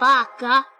faca.